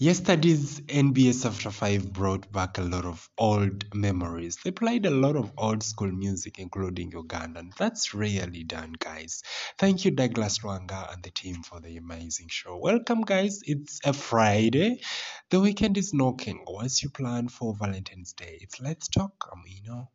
Yesterday's NBS After 5 brought back a lot of old memories. They played a lot of old school music, including Ugandan. That's rarely done, guys. Thank you, Douglas Lwanga and the team for the amazing show. Welcome, guys. It's a Friday. The weekend is knocking. What's your plan for Valentine's Day? It's Let's Talk, Amino.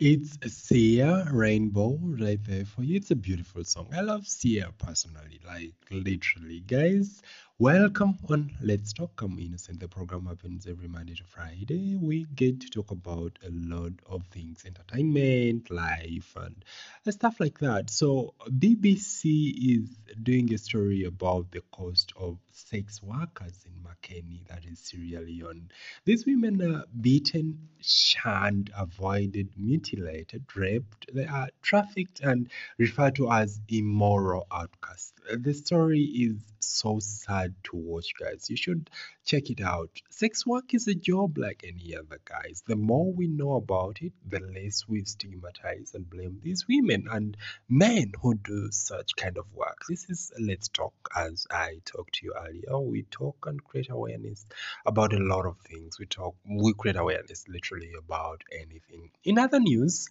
Out. a Sia Rainbow right there for you. It's a beautiful song. I love Sia personally, like literally. Guys, welcome on Let's Talk. I'm Innocent. The program happens every Monday to Friday. We get to talk about a lot of things entertainment, life, and stuff like that. So, BBC is doing a story about the cost of sex workers in Makeni, that is Sierra Leone. These women are beaten, shunned, avoided, mutilated, raped. They are trafficked and referred to as immoral outcasts. The story is so sad to watch, guys. You should check it out. Sex work is a job like any other, guys. The more we know about it, the less we stigmatize and blame these women and men who do such kind of work. This is Let's Talk, as I talked to you earlier. We talk and create awareness about a lot of things. We talk, we create awareness literally about anything. In other news,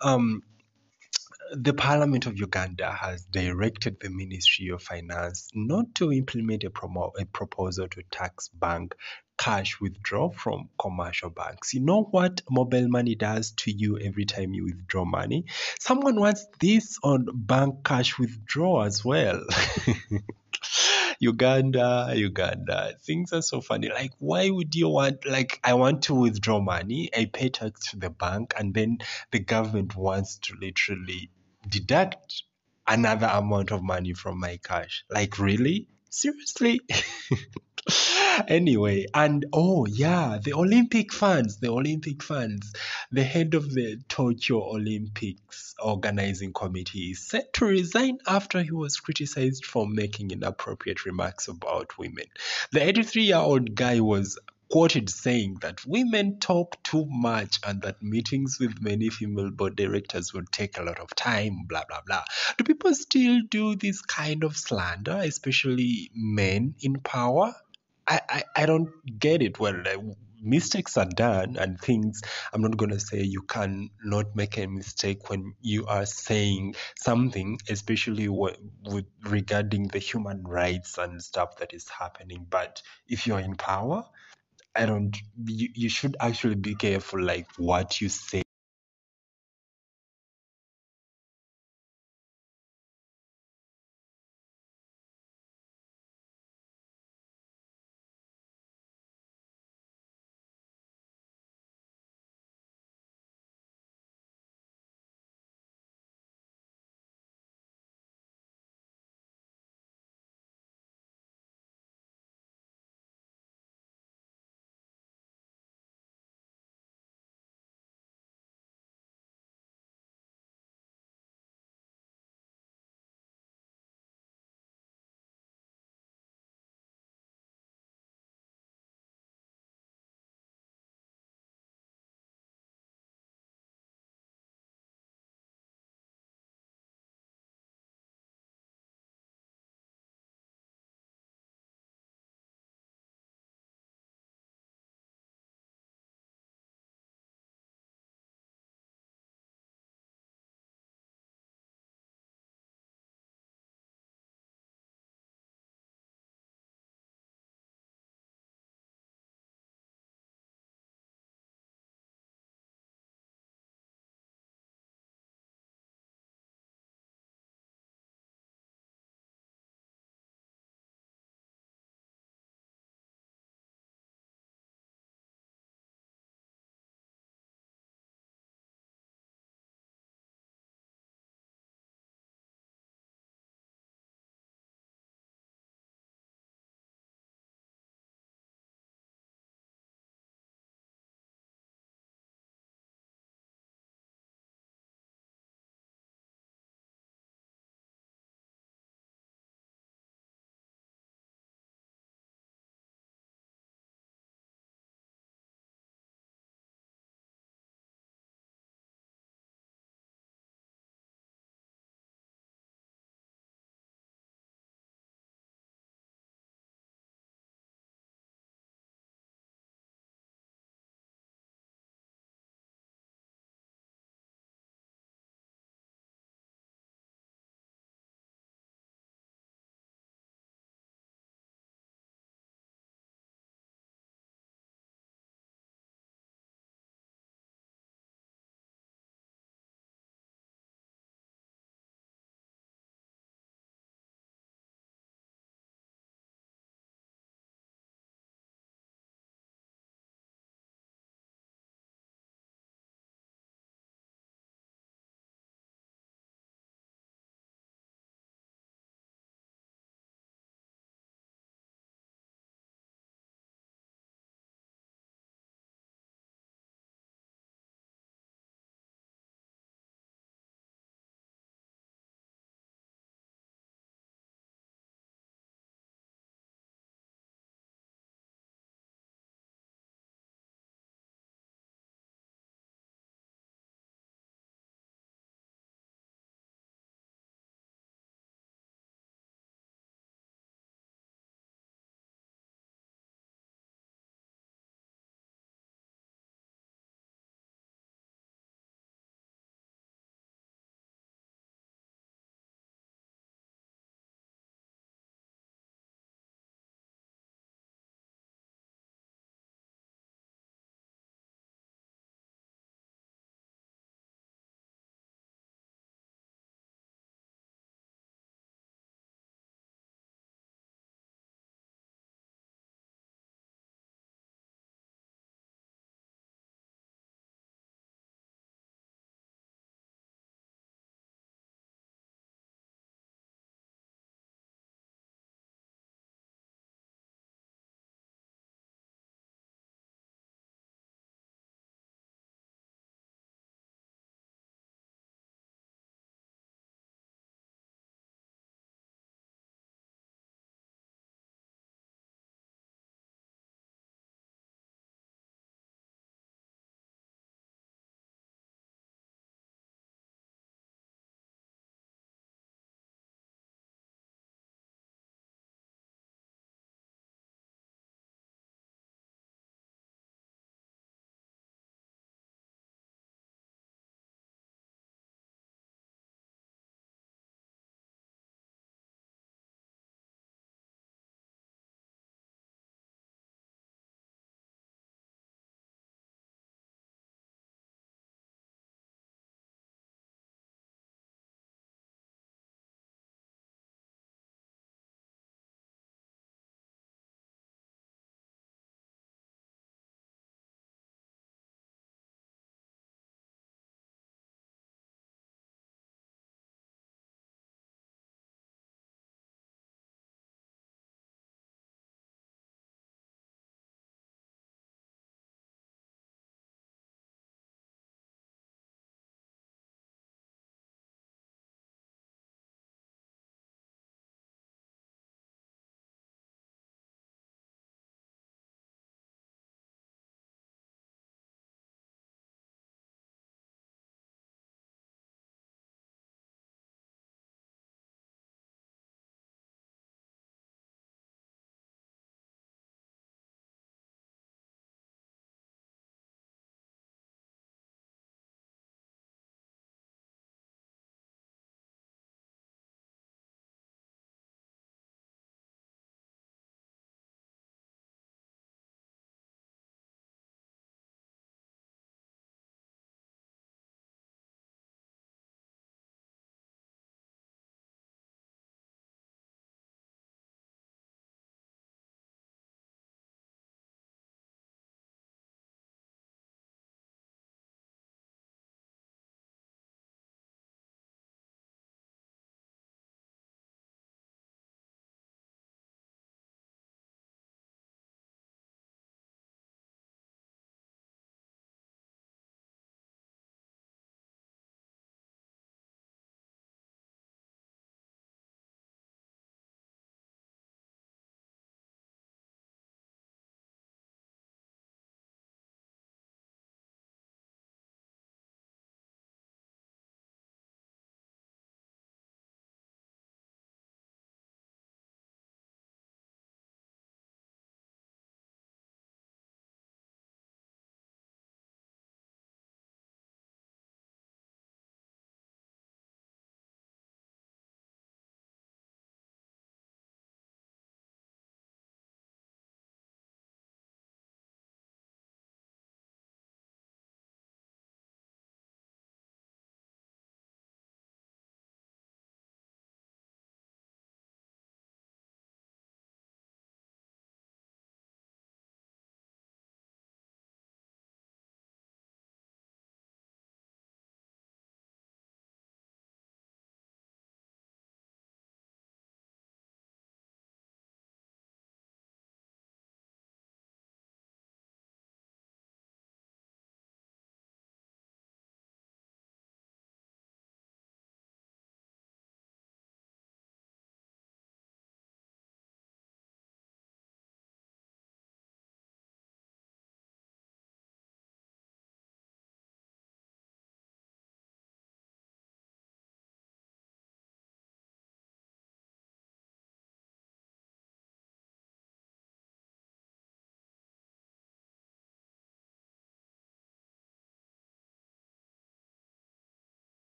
um, the Parliament of Uganda has directed the Ministry of Finance not to implement a, promo- a proposal to tax bank cash withdrawal from commercial banks. You know what mobile money does to you every time you withdraw money? Someone wants this on bank cash withdrawal as well. Uganda, Uganda. Things are so funny. Like, why would you want, like, I want to withdraw money, I pay tax to the bank, and then the government wants to literally deduct another amount of money from my cash. Like, really? Seriously? anyway, and oh, yeah, the Olympic funds, the Olympic funds. The head of the Tokyo Olympics organizing committee is set to resign after he was criticized for making inappropriate remarks about women. The 83 year old guy was quoted saying that women talk too much and that meetings with many female board directors would take a lot of time, blah, blah, blah. Do people still do this kind of slander, especially men in power? I, I, I don't get it. Well, mistakes are done and things i'm not going to say you can not make a mistake when you are saying something especially with regarding the human rights and stuff that is happening but if you're in power I don't. You, you should actually be careful, like what you say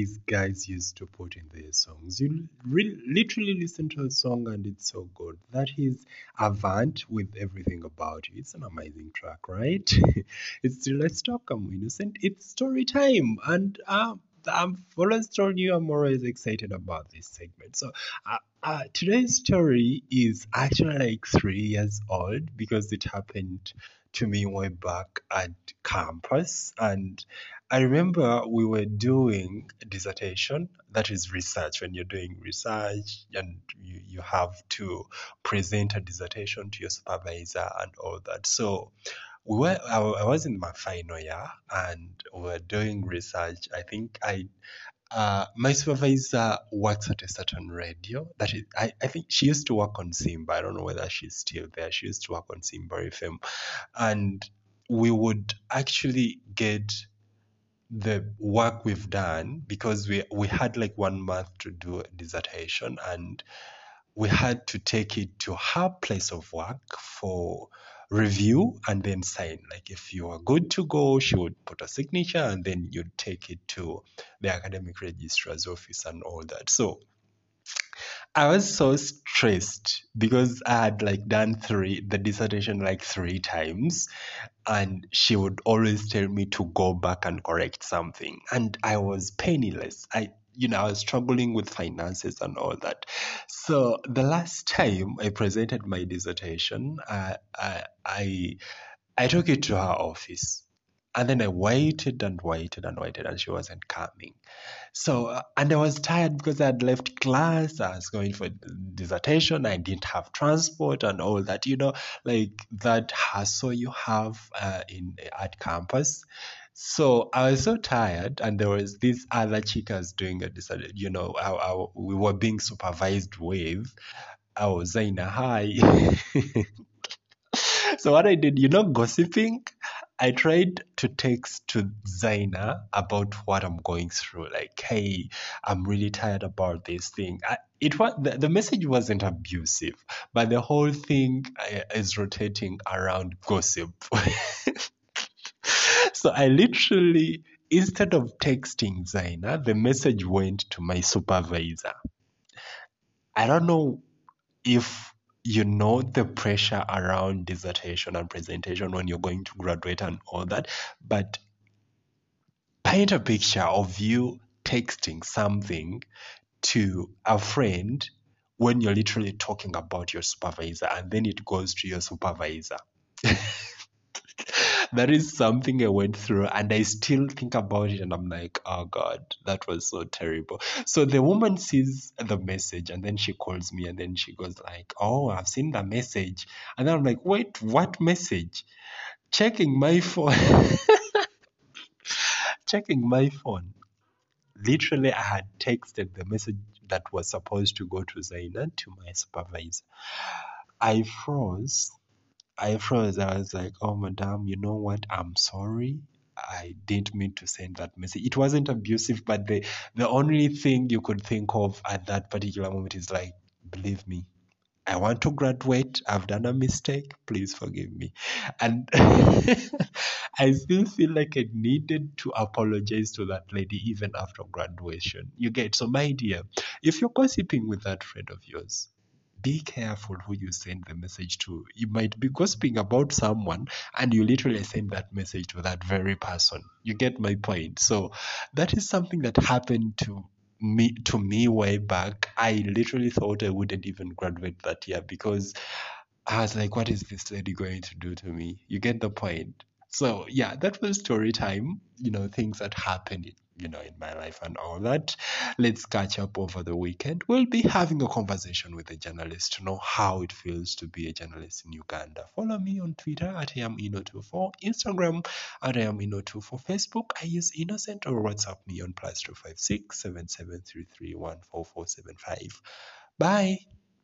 these guys used to put in their songs. You re- literally listen to a song and it's so good. That is Avant with everything about you. It's an amazing track, right? it's still Let's Talk I'm Innocent. It's story time. And uh, I'm always told you I'm always excited about this segment. So uh, uh, today's story is actually like three years old because it happened to me way back at campus. And I remember we were doing dissertation, that is research. When you're doing research and you, you have to present a dissertation to your supervisor and all that. So we were I, I was in my final year and we were doing research. I think I uh, my supervisor works at a certain radio. That is, I, I think she used to work on Simba. I don't know whether she's still there. She used to work on Simba FM, and we would actually get the work we've done because we we had like one month to do a dissertation and we had to take it to her place of work for review and then sign. Like if you are good to go, she would put a signature and then you'd take it to the academic registrar's office and all that. So I was so stressed because I had like done three the dissertation like three times and she would always tell me to go back and correct something and I was penniless. I you know, I was struggling with finances and all that. So the last time I presented my dissertation, I I I took it to her office, and then I waited and waited and waited, and she wasn't coming. So uh, and I was tired because I had left class. I was going for dissertation. I didn't have transport and all that. You know, like that hassle you have uh, in at campus. So I was so tired, and there was this other chicas doing a dissertation. you know, I, I, we were being supervised with. I was saying hi. so what I did, you know, gossiping. I tried to text to Zaina about what I'm going through. Like, hey, I'm really tired about this thing. I, it was the, the message wasn't abusive, but the whole thing uh, is rotating around gossip. So I literally, instead of texting Zaina, the message went to my supervisor. I don't know if you know the pressure around dissertation and presentation when you're going to graduate and all that, but paint a picture of you texting something to a friend when you're literally talking about your supervisor and then it goes to your supervisor. that is something I went through, and I still think about it, and I'm like, oh God, that was so terrible. So the woman sees the message, and then she calls me, and then she goes like, oh, I've seen the message, and then I'm like, wait, what message? Checking my phone. Checking my phone. Literally, I had texted the message that was supposed to go to Zaina to my supervisor. I froze I froze. I was like, oh, madam, you know what? I'm sorry. I didn't mean to send that message. It wasn't abusive, but the the only thing you could think of at that particular moment is like, believe me, I want to graduate. I've done a mistake. Please forgive me. And I still feel like I needed to apologize to that lady even after graduation. You get so, my dear, if you're gossiping with that friend of yours, be careful who you send the message to. You might be gossiping about someone and you literally send that message to that very person. You get my point. So that is something that happened to me to me way back. I literally thought I wouldn't even graduate that year because I was like, what is this lady going to do to me? You get the point. So yeah, that was story time. You know, things that happened you know, in my life and all that. Let's catch up over the weekend. We'll be having a conversation with a journalist to know how it feels to be a journalist in Uganda. Follow me on Twitter at IamIno24, Instagram at IamIno24, Facebook. I use Innocent or WhatsApp me on plus 256 7733 Bye.